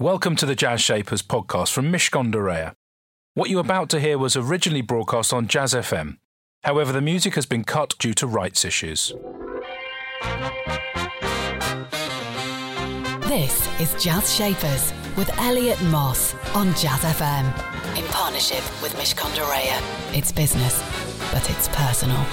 Welcome to the Jazz Shapers podcast from Mishcon de Reya. What you're about to hear was originally broadcast on Jazz FM. However, the music has been cut due to rights issues. This is Jazz Shapers with Elliot Moss on Jazz FM in partnership with Mishcon de Reya. It's business, but it's personal.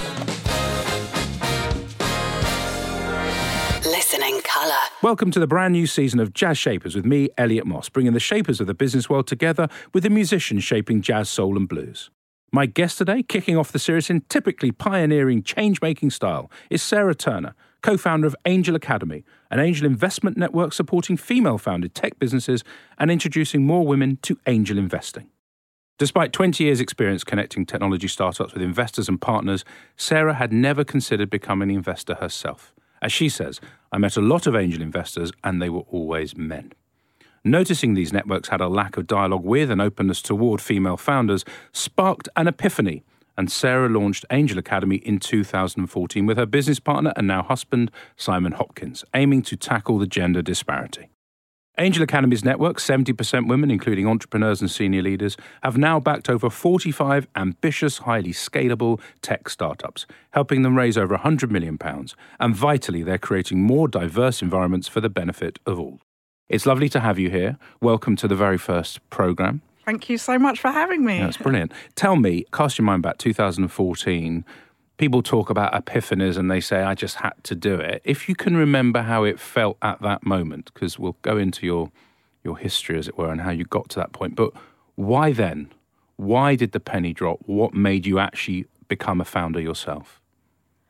Listening colour. Welcome to the brand new season of Jazz Shapers with me, Elliot Moss, bringing the shapers of the business world together with the musicians shaping jazz, soul, and blues. My guest today, kicking off the series in typically pioneering change making style, is Sarah Turner, co founder of Angel Academy, an angel investment network supporting female founded tech businesses and introducing more women to angel investing. Despite 20 years' experience connecting technology startups with investors and partners, Sarah had never considered becoming an investor herself. As she says, I met a lot of angel investors and they were always men. Noticing these networks had a lack of dialogue with and openness toward female founders sparked an epiphany, and Sarah launched Angel Academy in 2014 with her business partner and now husband, Simon Hopkins, aiming to tackle the gender disparity. Angel Academy's network, 70% women, including entrepreneurs and senior leaders, have now backed over 45 ambitious, highly scalable tech startups, helping them raise over £100 million. And vitally, they're creating more diverse environments for the benefit of all. It's lovely to have you here. Welcome to the very first programme. Thank you so much for having me. That's brilliant. Tell me, cast your mind back 2014 people talk about epiphanies and they say, I just had to do it. If you can remember how it felt at that moment, because we'll go into your, your history, as it were, and how you got to that point. But why then? Why did the penny drop? What made you actually become a founder yourself?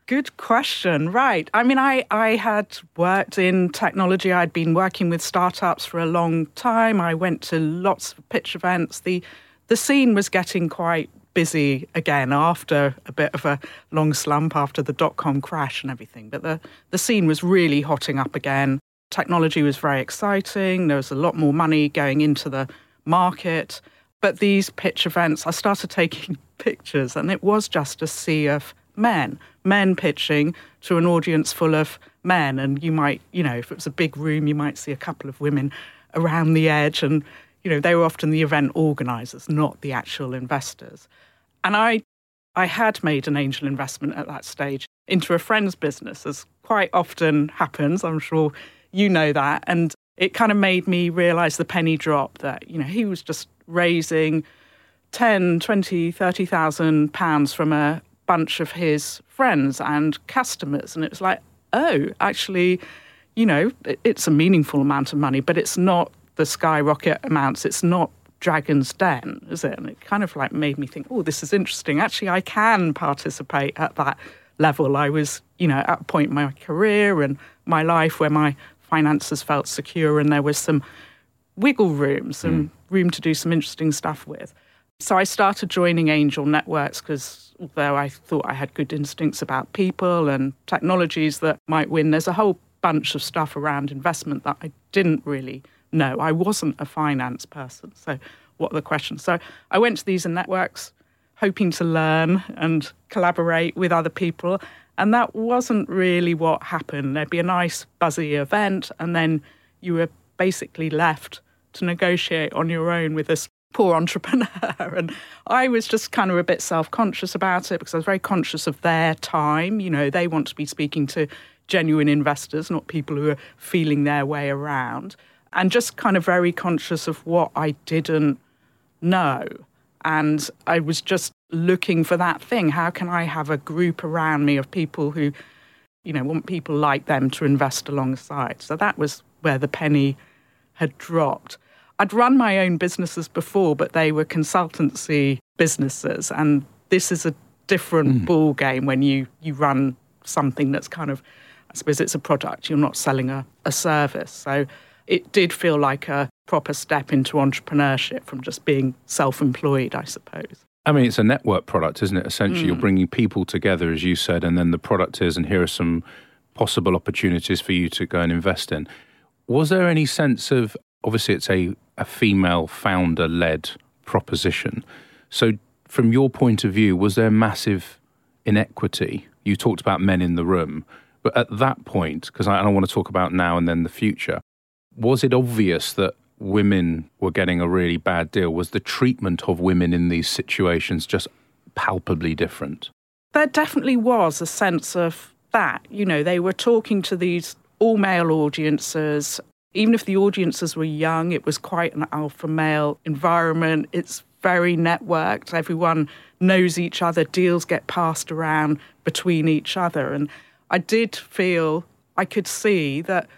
Good question. Right. I mean, I, I had worked in technology. I'd been working with startups for a long time. I went to lots of pitch events. The the scene was getting quite busy again after a bit of a long slump after the dot com crash and everything. But the, the scene was really hotting up again. Technology was very exciting. There was a lot more money going into the market. But these pitch events, I started taking pictures, and it was just a sea of men, men pitching to an audience full of men. And you might, you know, if it was a big room, you might see a couple of women around the edge. And, you know, they were often the event organizers, not the actual investors. And I, I had made an angel investment at that stage into a friend's business, as quite often happens. I'm sure you know that. And it kind of made me realize the penny drop that, you know, he was just raising 10, 20, 30,000 pounds from a bunch of his friends and customers. And it was like, oh, actually, you know, it's a meaningful amount of money, but it's not the skyrocket amounts. It's not Dragon's Den, is it? And it kind of like made me think, oh, this is interesting. Actually, I can participate at that level. I was, you know, at a point in my career and my life where my finances felt secure and there was some wiggle room, some mm. room to do some interesting stuff with. So I started joining angel networks because although I thought I had good instincts about people and technologies that might win, there's a whole bunch of stuff around investment that I didn't really no, I wasn't a finance person. So, what are the questions? So, I went to these networks hoping to learn and collaborate with other people. And that wasn't really what happened. There'd be a nice, buzzy event, and then you were basically left to negotiate on your own with this poor entrepreneur. and I was just kind of a bit self conscious about it because I was very conscious of their time. You know, they want to be speaking to genuine investors, not people who are feeling their way around and just kind of very conscious of what I didn't know. And I was just looking for that thing. How can I have a group around me of people who, you know, want people like them to invest alongside? So that was where the penny had dropped. I'd run my own businesses before, but they were consultancy businesses. And this is a different mm. ball game when you, you run something that's kind of, I suppose it's a product, you're not selling a, a service. So it did feel like a proper step into entrepreneurship from just being self employed, I suppose. I mean, it's a network product, isn't it? Essentially, mm. you're bringing people together, as you said, and then the product is, and here are some possible opportunities for you to go and invest in. Was there any sense of, obviously, it's a, a female founder led proposition. So, from your point of view, was there massive inequity? You talked about men in the room, but at that point, because I, I want to talk about now and then the future, was it obvious that women were getting a really bad deal? Was the treatment of women in these situations just palpably different? There definitely was a sense of that. You know, they were talking to these all male audiences. Even if the audiences were young, it was quite an alpha male environment. It's very networked. Everyone knows each other. Deals get passed around between each other. And I did feel I could see that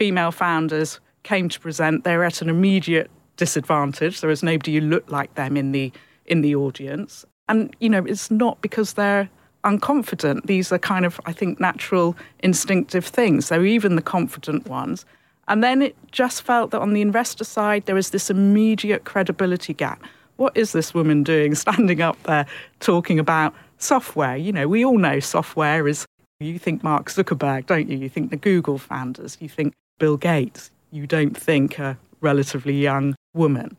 female founders came to present. They're at an immediate disadvantage. There is nobody who looked like them in the in the audience. And you know, it's not because they're unconfident. These are kind of, I think, natural, instinctive things. So even the confident ones. And then it just felt that on the investor side, there was this immediate credibility gap. What is this woman doing standing up there talking about software? You know, we all know software is, you think Mark Zuckerberg, don't you? You think the Google founders, you think Bill Gates, you don't think a relatively young woman.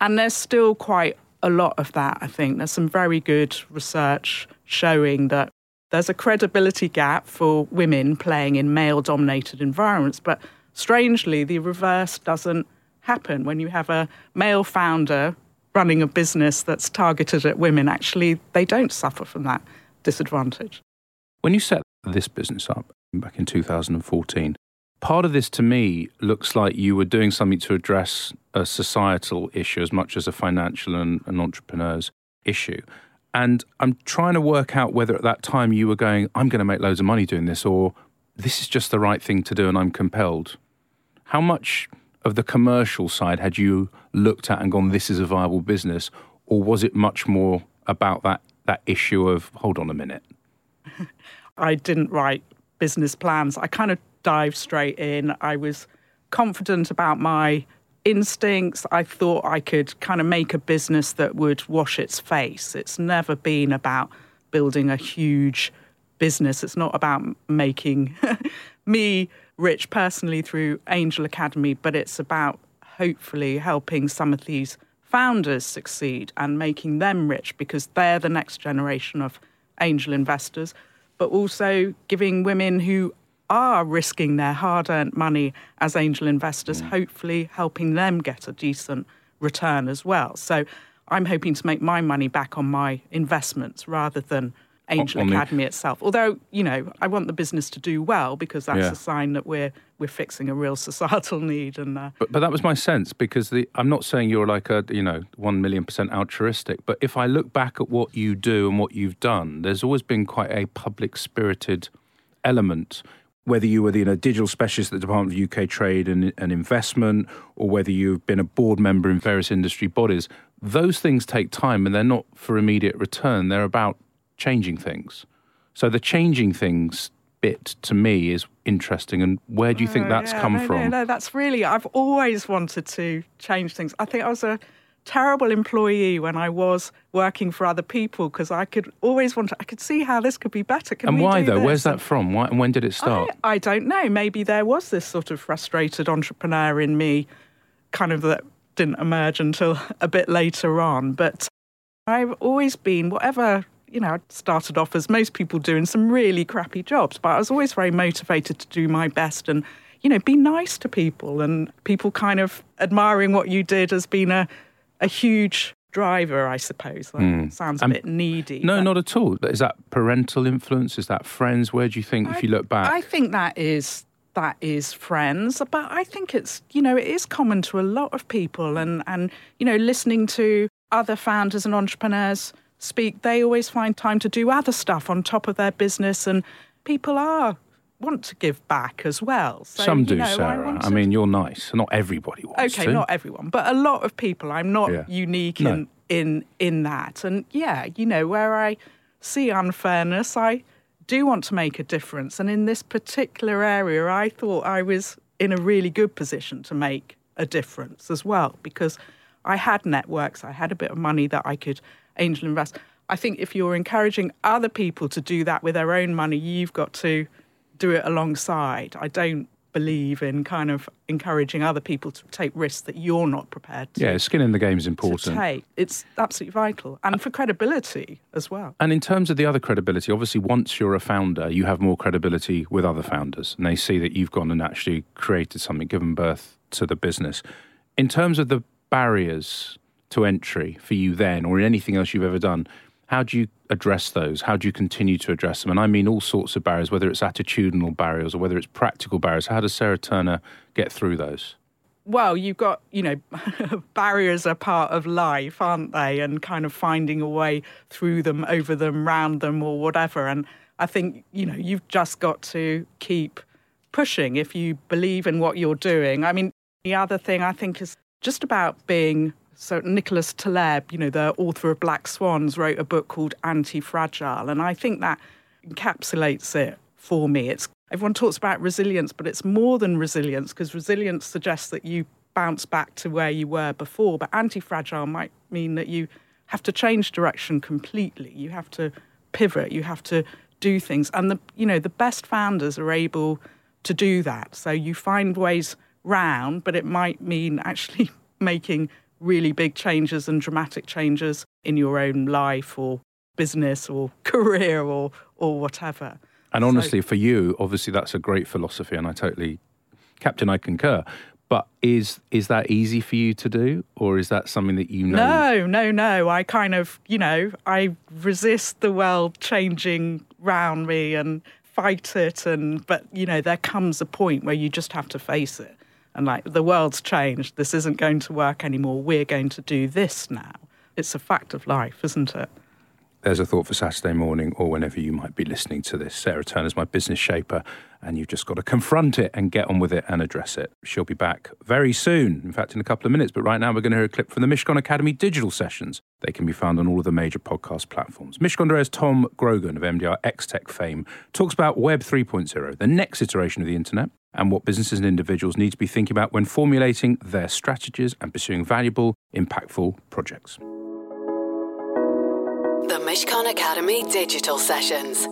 And there's still quite a lot of that, I think. There's some very good research showing that there's a credibility gap for women playing in male dominated environments. But strangely, the reverse doesn't happen. When you have a male founder running a business that's targeted at women, actually, they don't suffer from that disadvantage. When you set this business up back in 2014, part of this to me looks like you were doing something to address a societal issue as much as a financial and an entrepreneur's issue. And I'm trying to work out whether at that time you were going, I'm going to make loads of money doing this, or this is just the right thing to do and I'm compelled. How much of the commercial side had you looked at and gone, this is a viable business? Or was it much more about that, that issue of, hold on a minute? I didn't write business plans. I kind of dive straight in. I was confident about my instincts. I thought I could kind of make a business that would wash its face. It's never been about building a huge business. It's not about making me rich personally through Angel Academy, but it's about hopefully helping some of these founders succeed and making them rich because they're the next generation of angel investors, but also giving women who are risking their hard earned money as angel investors, mm. hopefully helping them get a decent return as well. So I'm hoping to make my money back on my investments rather than Angel on Academy the... itself. Although, you know, I want the business to do well because that's yeah. a sign that we're we're fixing a real societal need. And uh... but, but that was my sense because the I'm not saying you're like a you know one million percent altruistic, but if I look back at what you do and what you've done, there's always been quite a public spirited element whether you were the you know, digital specialist at the Department of UK Trade and, and Investment, or whether you've been a board member in various industry bodies, those things take time and they're not for immediate return. They're about changing things. So the changing things bit to me is interesting. And where do you think oh, that's yeah, come no, from? No, no, that's really, I've always wanted to change things. I think I was a terrible employee when I was working for other people because I could always want to, I could see how this could be better. Can and why though? This? Where's that from? Why, and when did it start? I, I, don't know. Maybe there was this sort of frustrated entrepreneur in me, kind of that didn't emerge until a bit later on. But I've always been, whatever, you know, I started off as most people do in some really crappy jobs, but I was always very motivated to do my best and you know, be nice to people and people kind of admiring what you did has been a a huge driver, I suppose. That mm. sounds a bit needy. No, not at all. Is that parental influence? Is that friends? Where do you think, I, if you look back? I think that is that is friends, but I think it's you know it is common to a lot of people, and and you know listening to other founders and entrepreneurs speak, they always find time to do other stuff on top of their business, and people are want to give back as well. So, Some do, you know, Sarah. I, I, mean, you're nice. Not everybody wants okay, to. not everyone, but a lot of people. I'm not yeah. unique no. in in in that. And yeah, you know, where I see unfairness, I do want to make a difference. And in this particular area, I thought I was in a really good position to make a difference as well because I had networks, I had a bit of money that I could angel invest. I think if you're encouraging other people to do that with their own money, you've got to do it alongside. I don't believe in kind of encouraging other people to take risks that you're not prepared to. Yeah, skin in the game is important. take. It's absolutely vital. And for credibility as well. And in terms of the other credibility, obviously once you're a founder, you have more credibility with other founders and they see that you've gone and actually created something, given birth to the business. In terms of the barriers to entry for you then, or in anything else you've ever done, how do you address those? How do you continue to address them? And I mean all sorts of barriers, whether it's attitudinal barriers or whether it's practical barriers. How does Sarah Turner get through those? well, you've got, you know, barriers are part of life, aren't they? And kind of finding a way through them, over them, round them, or whatever. And I think, you know, you've just got to keep pushing if you believe in what you're doing. I mean, the other thing I think is just about being. So, Nicholas Taleb, you know, the author of Black Swans, wrote a book called Anti Fragile. And I think that encapsulates it for me. It's everyone talks about resilience, but it's more than resilience because resilience suggests that you bounce back to where you were before. But anti fragile might mean that you have to change direction completely. You have to pivot. You have to do things. And the you know the best founders are able to do that. So you find ways round, but it might mean actually making really big changes and dramatic changes in your own life or business or career or or whatever. And honestly, so, for you, obviously that's a great philosophy, and I totally, Captain, I concur. But is is that easy for you to do, or is that something that you know? No, no, no. I kind of, you know, I resist the world changing round me and fight it, and but you know, there comes a point where you just have to face it, and like the world's changed. This isn't going to work anymore. We're going to do this now. It's a fact of life, isn't it? there's a thought for Saturday morning or whenever you might be listening to this. Sarah Turner's my business shaper, and you've just got to confront it and get on with it and address it. She'll be back very soon, in fact, in a couple of minutes. But right now, we're going to hear a clip from the Mishcon Academy digital sessions. They can be found on all of the major podcast platforms. Mishcon de Reya's Tom Grogan of MDR X Tech fame talks about Web 3.0, the next iteration of the internet, and what businesses and individuals need to be thinking about when formulating their strategies and pursuing valuable, impactful projects. The Mishcon Academy digital sessions.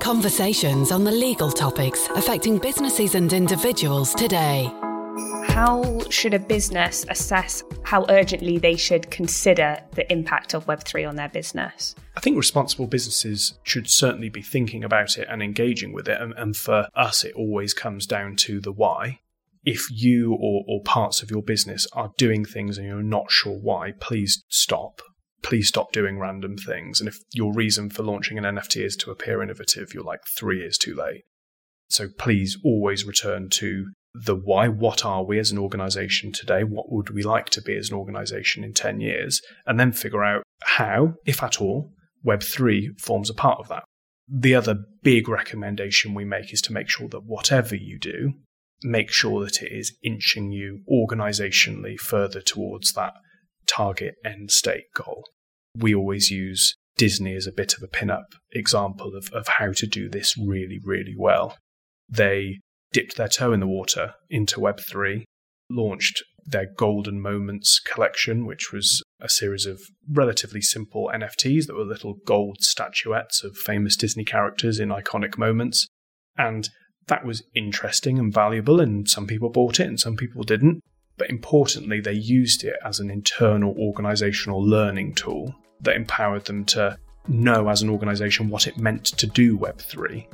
Conversations on the legal topics affecting businesses and individuals today. How should a business assess how urgently they should consider the impact of Web3 on their business? I think responsible businesses should certainly be thinking about it and engaging with it. And, and for us, it always comes down to the why if you or, or, parts of your business are doing things and you're not sure why, please stop please stop doing random things. And if your reason for launching an NFT is to appear innovative, you're like three years too late. So please always return to the why. What are we as an organization today? What would we like to be as an organization in 10 years? And then figure out how, if at all, Web3 forms a part of that. The other big recommendation we make is to make sure that whatever you do, make sure that it is inching you organizationally further towards that target end state goal. We always use Disney as a bit of a pin up example of, of how to do this really, really well. They dipped their toe in the water into Web3, launched their Golden Moments collection, which was a series of relatively simple NFTs that were little gold statuettes of famous Disney characters in iconic moments. And that was interesting and valuable, and some people bought it and some people didn't. But importantly, they used it as an internal organizational learning tool that empowered them to know as an organization what it meant to do Web3.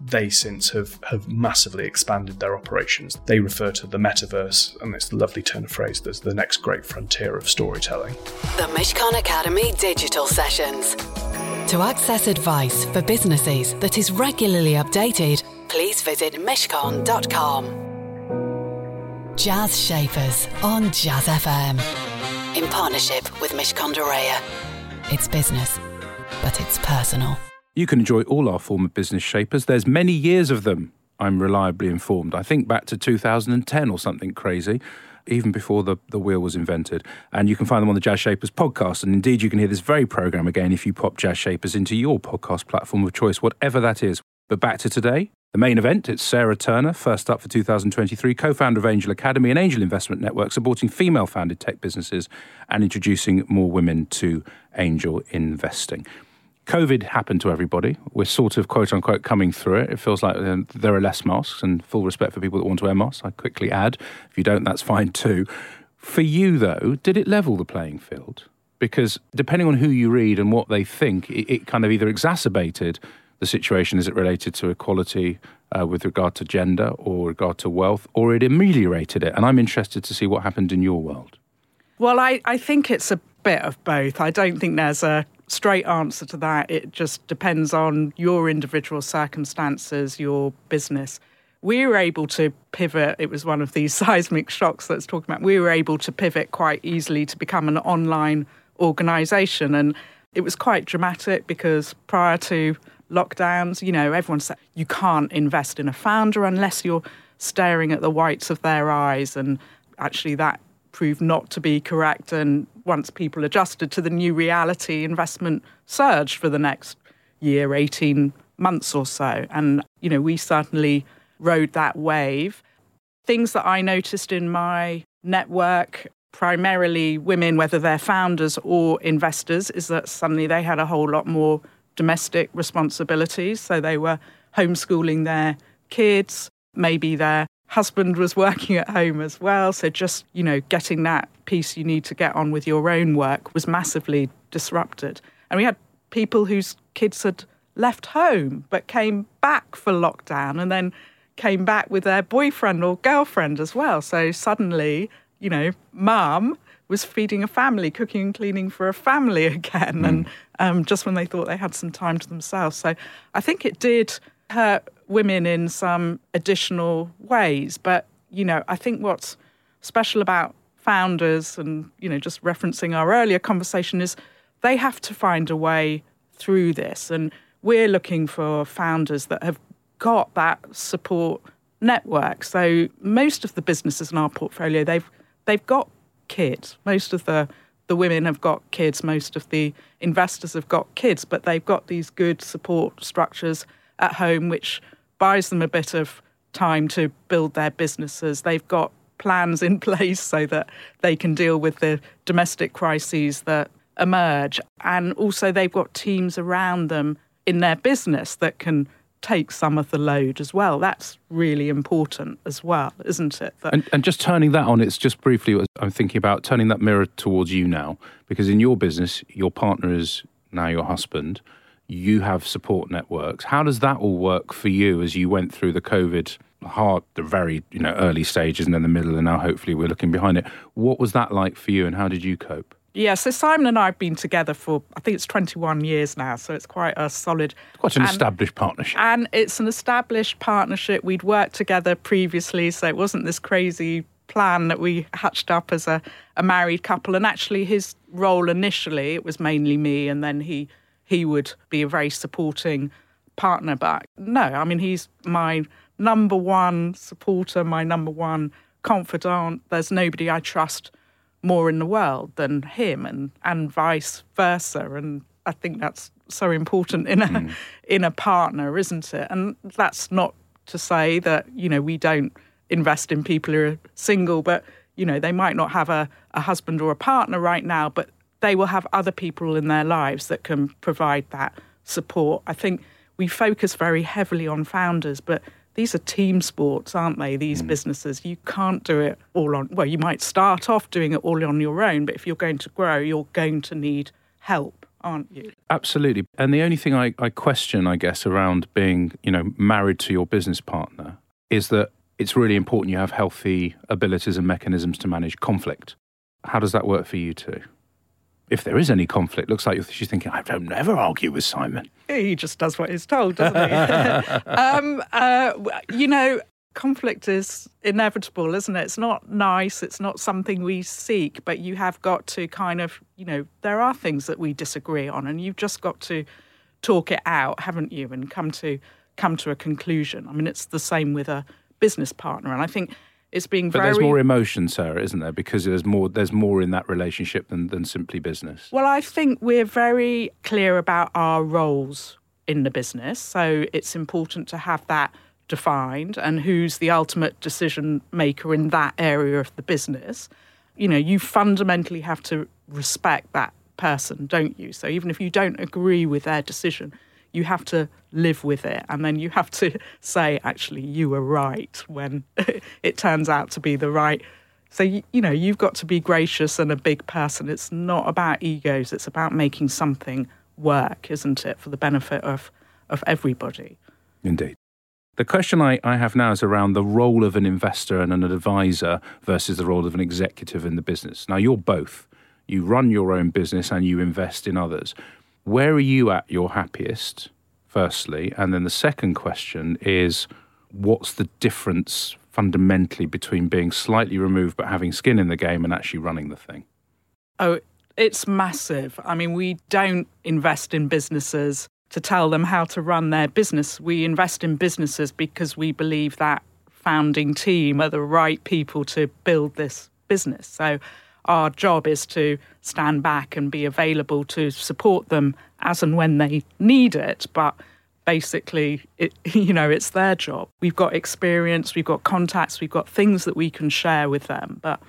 They since have, have massively expanded their operations. They refer to the metaverse, and it's the lovely turn of phrase, there's the next great frontier of storytelling. The Mishcon Academy digital sessions. To access advice for businesses that is regularly updated, please visit mishcon.com. Jazz Shapers on Jazz FM. In partnership with Reya. It's business, but it's personal. You can enjoy all our former business shapers. There's many years of them, I'm reliably informed. I think back to 2010 or something crazy even before the, the wheel was invented. And you can find them on the Jazz Shapers podcast. And indeed, you can hear this very program again if you pop Jazz Shapers into your podcast platform of choice, whatever that is. But back to today. The main event, it's Sarah Turner, first up for 2023, co founder of Angel Academy, and angel investment network supporting female founded tech businesses and introducing more women to angel investing. COVID happened to everybody. We're sort of quote unquote coming through it. It feels like uh, there are less masks and full respect for people that want to wear masks. I quickly add, if you don't, that's fine too. For you, though, did it level the playing field? Because depending on who you read and what they think, it, it kind of either exacerbated the situation as it related to equality uh, with regard to gender or regard to wealth, or it ameliorated it? And I'm interested to see what happened in your world. Well, I, I think it's a bit of both. I don't think there's a straight answer to that. It just depends on your individual circumstances, your business. We were able to pivot. It was one of these seismic shocks that's talking about. We were able to pivot quite easily to become an online organization. And it was quite dramatic because prior to lockdowns, you know, everyone said you can't invest in a founder unless you're staring at the whites of their eyes. And actually, that proved not to be correct. And once people adjusted to the new reality, investment surged for the next year, 18 months or so. And, you know, we certainly rode that wave. Things that I noticed in my network, primarily women, whether they're founders or investors, is that suddenly they had a whole lot more domestic responsibilities. So they were homeschooling their kids, maybe their husband was working at home as well. So just, you know, getting that piece you need to get on with your own work was massively disrupted. And we had people whose kids had left home but came back for lockdown and then came back with their boyfriend or girlfriend as well. So suddenly, you know, mum was feeding a family, cooking and cleaning for a family again, mm. and um, just when they thought they had some time to themselves. So I think it did hurt women in some additional ways. But, you know, I think what's special about founders and, you know, just referencing our earlier conversation is they have to find a way through this. And we're looking for founders that have got that support network. So most of the businesses in our portfolio, they've they've got kids. Most of the the women have got kids, most of the investors have got kids, but they've got these good support structures at home which buys them a bit of time to build their businesses. They've got plans in place so that they can deal with the domestic crises that emerge. And also, they've got teams around them in their business that can take some of the load as well. That's really important as well, isn't it? And, and, just turning that on, it's just briefly, I'm thinking about turning that mirror towards you now, because in your business, your partner is now your husband you have support networks. How does that all work for you as you went through the COVID hard, the very you know early stages and then the middle, and now hopefully we're looking behind it. What was that like for you, and how did you cope? Yeah, so Simon and I have been together for I think it's 21 years now, so it's quite a solid, quite an and, established partnership. And it's an established partnership. We'd worked together previously, so it wasn't this crazy plan that we hatched up as a, a married couple. And actually, his role initially it was mainly me, and then he he would be a very supporting partner. back. no, I mean, he's my number one supporter, my number one confidant. There's nobody I trust more in the world than him, and, and vice versa. And I think that's so important in a mm. in a partner, isn't it? And that's not to say that you know we don't invest in people who are single, but you know they might not have a, a husband or a partner right now, but they will have other people in their lives that can provide that support. I think we focus very heavily on founders, but these are team sports, aren't they? These mm. businesses. You can't do it all on, well, you might start off doing it all on your own, but if you're going to grow, you're going to need help, aren't you? Absolutely. And the only thing I, I question, I guess, around being, you know, married to your business partner is that it's really important you have healthy abilities and mechanisms to manage conflict. How does that work for you too? If there is any conflict, looks like she's thinking, I don't never argue with Simon. He just does what he's told, doesn't he? um, uh, you know, conflict is inevitable, isn't it? It's not nice. It's not something we seek, but you have got to kind of, you know, there are things that we disagree on, and you've just got to talk it out, haven't you, and come to come to a conclusion. I mean, it's the same with a business partner, and I think it's being but very. there's more emotion, Sarah, isn't there? Because there's more. There's more in that relationship than than simply business. Well, I think we're very clear about our roles in the business, so it's important to have that defined and who's the ultimate decision maker in that area of the business. You know, you fundamentally have to respect that person, don't you? So even if you don't agree with their decision, you have to live with it and then you have to say actually you were right when it turns out to be the right so you, you know you've got to be gracious and a big person it's not about egos it's about making something work isn't it for the benefit of of everybody indeed The question I, I have now is around the role of an investor and an advisor versus the role of an executive in the business. Now, you're both. You run your own business and you invest in others. Where are you at your happiest, firstly? And then the second question is what's the difference fundamentally between being slightly removed but having skin in the game and actually running the thing? Oh, it's massive. I mean, we don't invest in businesses to tell them how to run their business. We invest in businesses because we believe that founding team are the right people to build this business. So our job is to stand back and be available to support them as and when they need it. But basically, it, you know, it's their job. We've got experience, we've got contacts, we've got things that we can share with them, but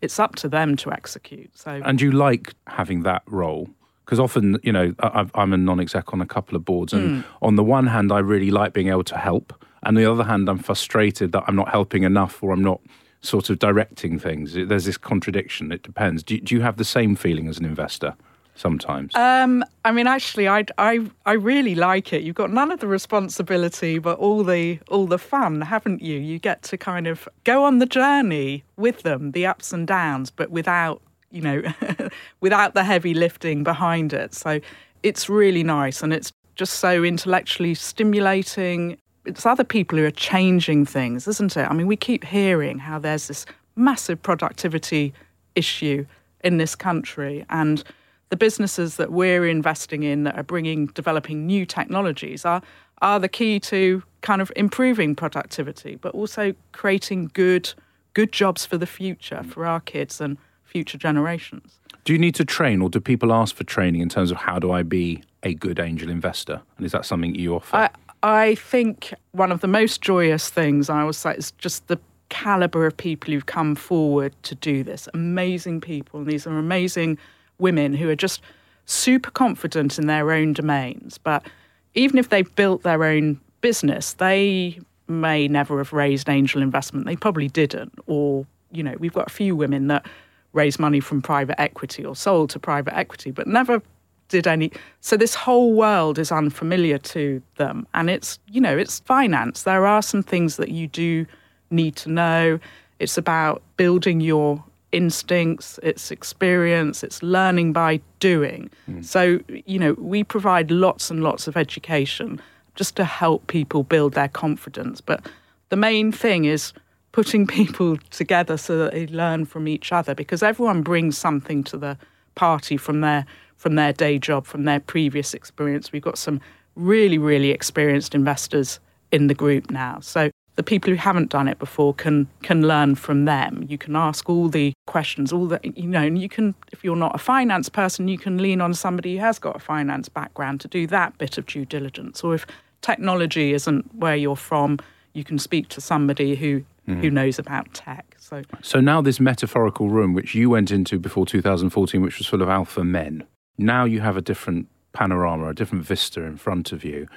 it's up to them to execute. So, and you like having that role because often, you know, i am a non-exec on a couple of boards, and mm. on the one hand, I really like being able to help, and the other hand, I'm frustrated that I'm not helping enough, or I'm not sort of directing things. There's this contradiction. It depends. Do, do you have the same feeling as an investor? sometimes? Um, I mean, actually, I, I, I really like it. You've got none of the responsibility, but all the all the fun, haven't you? You get to kind of go on the journey with them, the ups and downs, but without you know, without the heavy lifting behind it. So it's really nice, and it's just so intellectually stimulating. It's other people who are changing things, isn't it? I mean, we keep hearing how there's this massive productivity issue in this country, and the businesses that we're investing in that are bringing, developing new technologies are, are the key to kind of improving productivity, but also creating good, good jobs for the future for our kids and future generations. Do you need to train, or do people ask for training in terms of how do I be a good angel investor? And is that something you offer? I, I think one of the most joyous things I always say is just the caliber of people who've come forward to do this. Amazing people, and these are amazing women who are just super confident in their own domains. But even if they've built their own business, they may never have raised angel investment. They probably didn't. Or, you know, we've got a few women that raise money from private equity or sold to private equity, but never did any. So this whole world is unfamiliar to them. And it's, you know, it's finance. There are some things that you do need to know. It's about building your instincts, it's experience, it's learning by doing. Mm. So, you know, we provide lots and lots of education just to help people build their confidence. But the main thing is putting people together so that they learn from each other because everyone brings something to the party from their from their day job, from their previous experience. We've got some really, really experienced investors in the group now. So the people who haven't done it before can can learn from them. You can ask all the questions, all the you know, and you can if you're not a finance person, you can lean on somebody who has got a finance background to do that bit of due diligence. Or if technology isn't where you're from, you can speak to somebody who mm. who knows about tech. So So now this metaphorical room which you went into before 2014 which was full of alpha men. Now you have a different panorama, a different vista in front of you.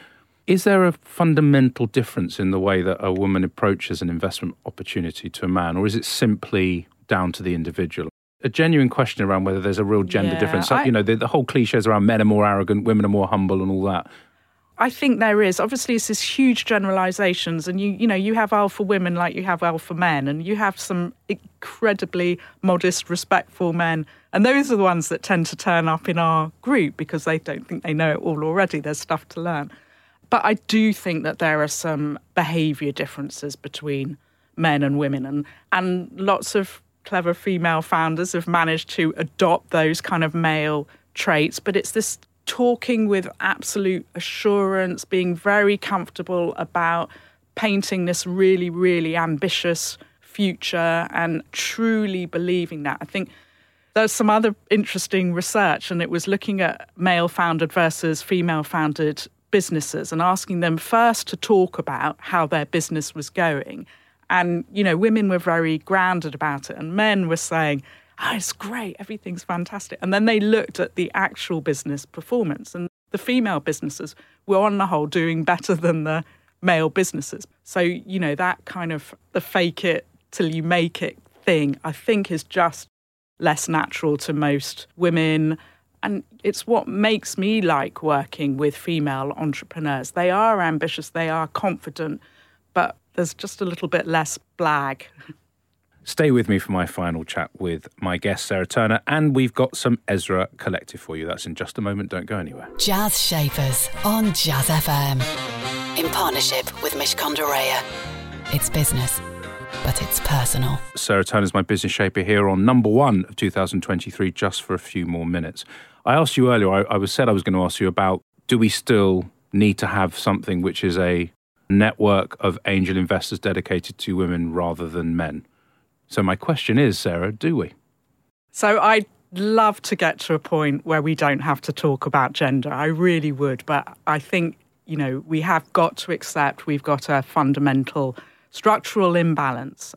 Is there a fundamental difference in the way that a woman approaches an investment opportunity to a man, or is it simply down to the individual? A genuine question around whether there's a real gender yeah, difference. I, you know, the, the whole cliches around men are more arrogant, women are more humble, and all that. I think there is. Obviously, it's this huge generalizations, and you you know you have alpha women like you have alpha men, and you have some incredibly modest, respectful men, and those are the ones that tend to turn up in our group because they don't think they know it all already. There's stuff to learn. But I do think that there are some behaviour differences between men and women, and and lots of clever female founders have managed to adopt those kind of male traits. But it's this talking with absolute assurance, being very comfortable about painting this really, really ambitious future and truly believing that. I think there's some other interesting research, and it was looking at male founded versus female founded businesses and asking them first to talk about how their business was going. And, you know, women were very grounded about it, and men were saying, oh, it's great, everything's fantastic. And then they looked at the actual business performance, and the female businesses were, on the whole, doing better than the male businesses. So, you know, that kind of the fake it till you make it thing, I think is just less natural to most women and it's what makes me like working with female entrepreneurs. They are ambitious, they are confident, but there's just a little bit less blag. Stay with me for my final chat with my guest, Sarah Turner, and we've got some Ezra Collective for you. That's in just a moment. Don't go anywhere. Jazz Shapers on Jazz FM. In partnership with Mishcon de Reya. It's business, but it's personal. Sarah Turner is my business shaper here on number one of 2023, just for a few more minutes. I asked you earlier, I, I was said I was going to ask you about do we still need to have something which is a network of angel investors dedicated to women rather than men? So, my question is, Sarah, do we? So, I'd love to get to a point where we don't have to talk about gender. I really would. But I think, you know, we have got to accept we've got a fundamental structural imbalance.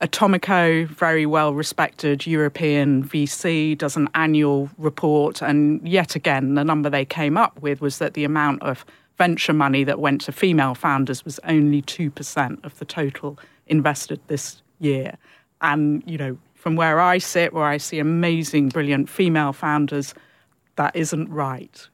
Atomico, very well respected European VC, does an annual report. And yet again, the number they came up with was that the amount of venture money that went to female founders was only 2% of the total invested this year. And, you know, from where I sit, where I see amazing, brilliant female founders, that isn't right.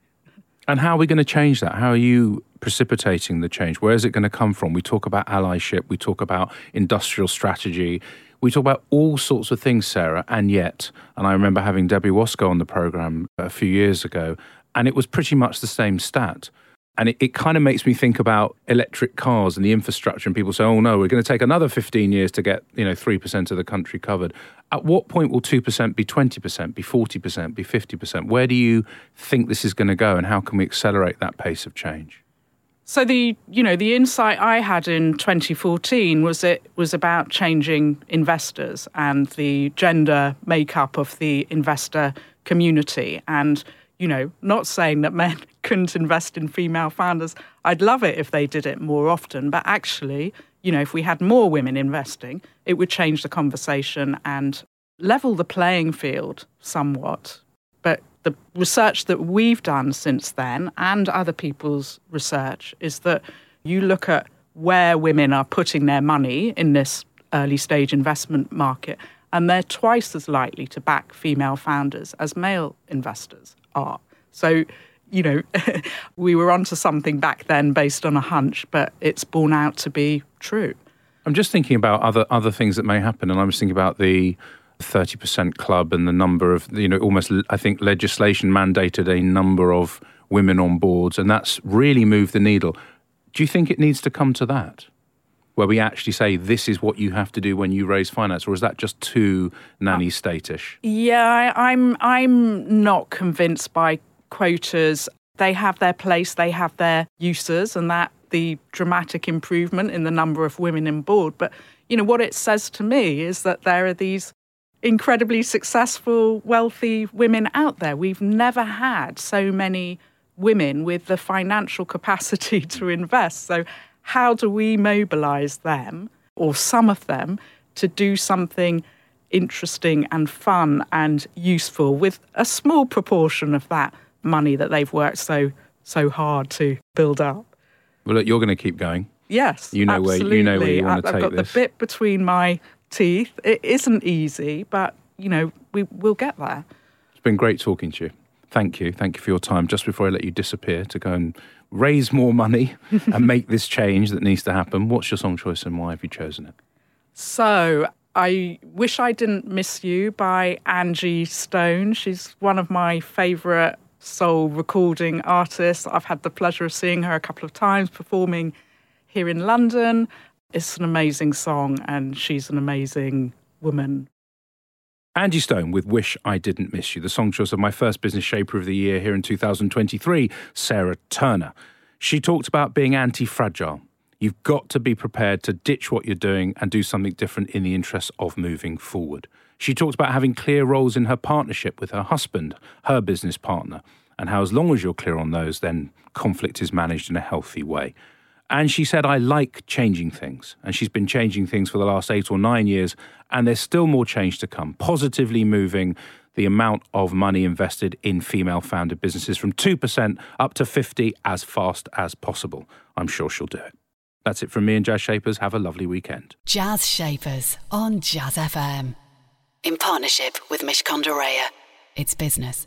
And how are we going to change that? How are you precipitating the change? Where is it going to come from? We talk about allyship, we talk about industrial strategy, we talk about all sorts of things, Sarah, and yet, and I remember having Debbie Wosskow on the program a few years ago, and it was pretty much the same stat. And it, it kind of makes me think about electric cars and the infrastructure. And people say, oh no, we're going to take another 15 years to get, you know, 3% of the country covered. At what point will 2% be 20%, be 40%, be 50%? Where do you think this is going to go? And how can we accelerate that pace of change? So the you know the insight I had in 2014 was it was about changing investors and the gender makeup of the investor community and you know, not saying that men couldn't invest in female founders. I'd love it if they did it more often, but actually, you know, if we had more women investing, it would change the conversation and level the playing field somewhat. But the research that we've done since then and other people's research is that you look at where women are putting their money in this early stage investment market, and they're twice as likely to back female founders as male investors are. So, you know, we were onto something back then based on a hunch, but it's borne out to be true. I'm just thinking about other other things that may happen, and I was thinking about the 30% club and the number of you know almost I think legislation mandated a number of women on boards, and that's really moved the needle. Do you think it needs to come to that? where we actually say this is what you have to do when you raise finance, or is that just too nanny uh, statish? Yeah, I'm I'm not convinced by quotas. They have their place, they have their uses, and that the dramatic improvement in the number of women in board. But you know what it says to me is that there are these incredibly successful, wealthy women out there. We've never had so many women with the financial capacity to invest. So how do we mobilize them or some of them to do something interesting and fun and useful with a small proportion of that money that they've worked so so hard to build up. Well, look, you're going to keep going. Yes, you know absolutely. where you know where you want to take this. I've got this. the bit between my teeth. It isn't easy, but you know we will get there. It's been great talking to you. Thank you. Thank you for your time. Just before I let you disappear to go and raise more money and make this change that needs to happen, what's your song choice and why have you chosen it? So, I Wish I Didn't Miss You by Angie Stone. She's one of my favourite soul recording artists. I've had the pleasure of seeing her a couple of times performing here in London. It's an amazing song, and she's an amazing woman. Angie Stone with Wish I Didn't Miss You, the song choice of my first business shaper of the year here in 2023, Sarah Turner. She talked about being anti fragile. You've got to be prepared to ditch what you're doing and do something different in the interest of moving forward. She talked about having clear roles in her partnership with her husband, her business partner, and how, as long as you're clear on those, then conflict is managed in a healthy way. And she said, I like changing things. And she's been changing things for the last eight or nine years. And there's still more change to come, positively moving the amount of money invested in female founded businesses from 2% up to 50 as fast as possible. I'm sure she'll do it. That's it from me and Jazz Shapers. Have a lovely weekend. Jazz Shapers on Jazz FM. In partnership with Mishcon de It's business,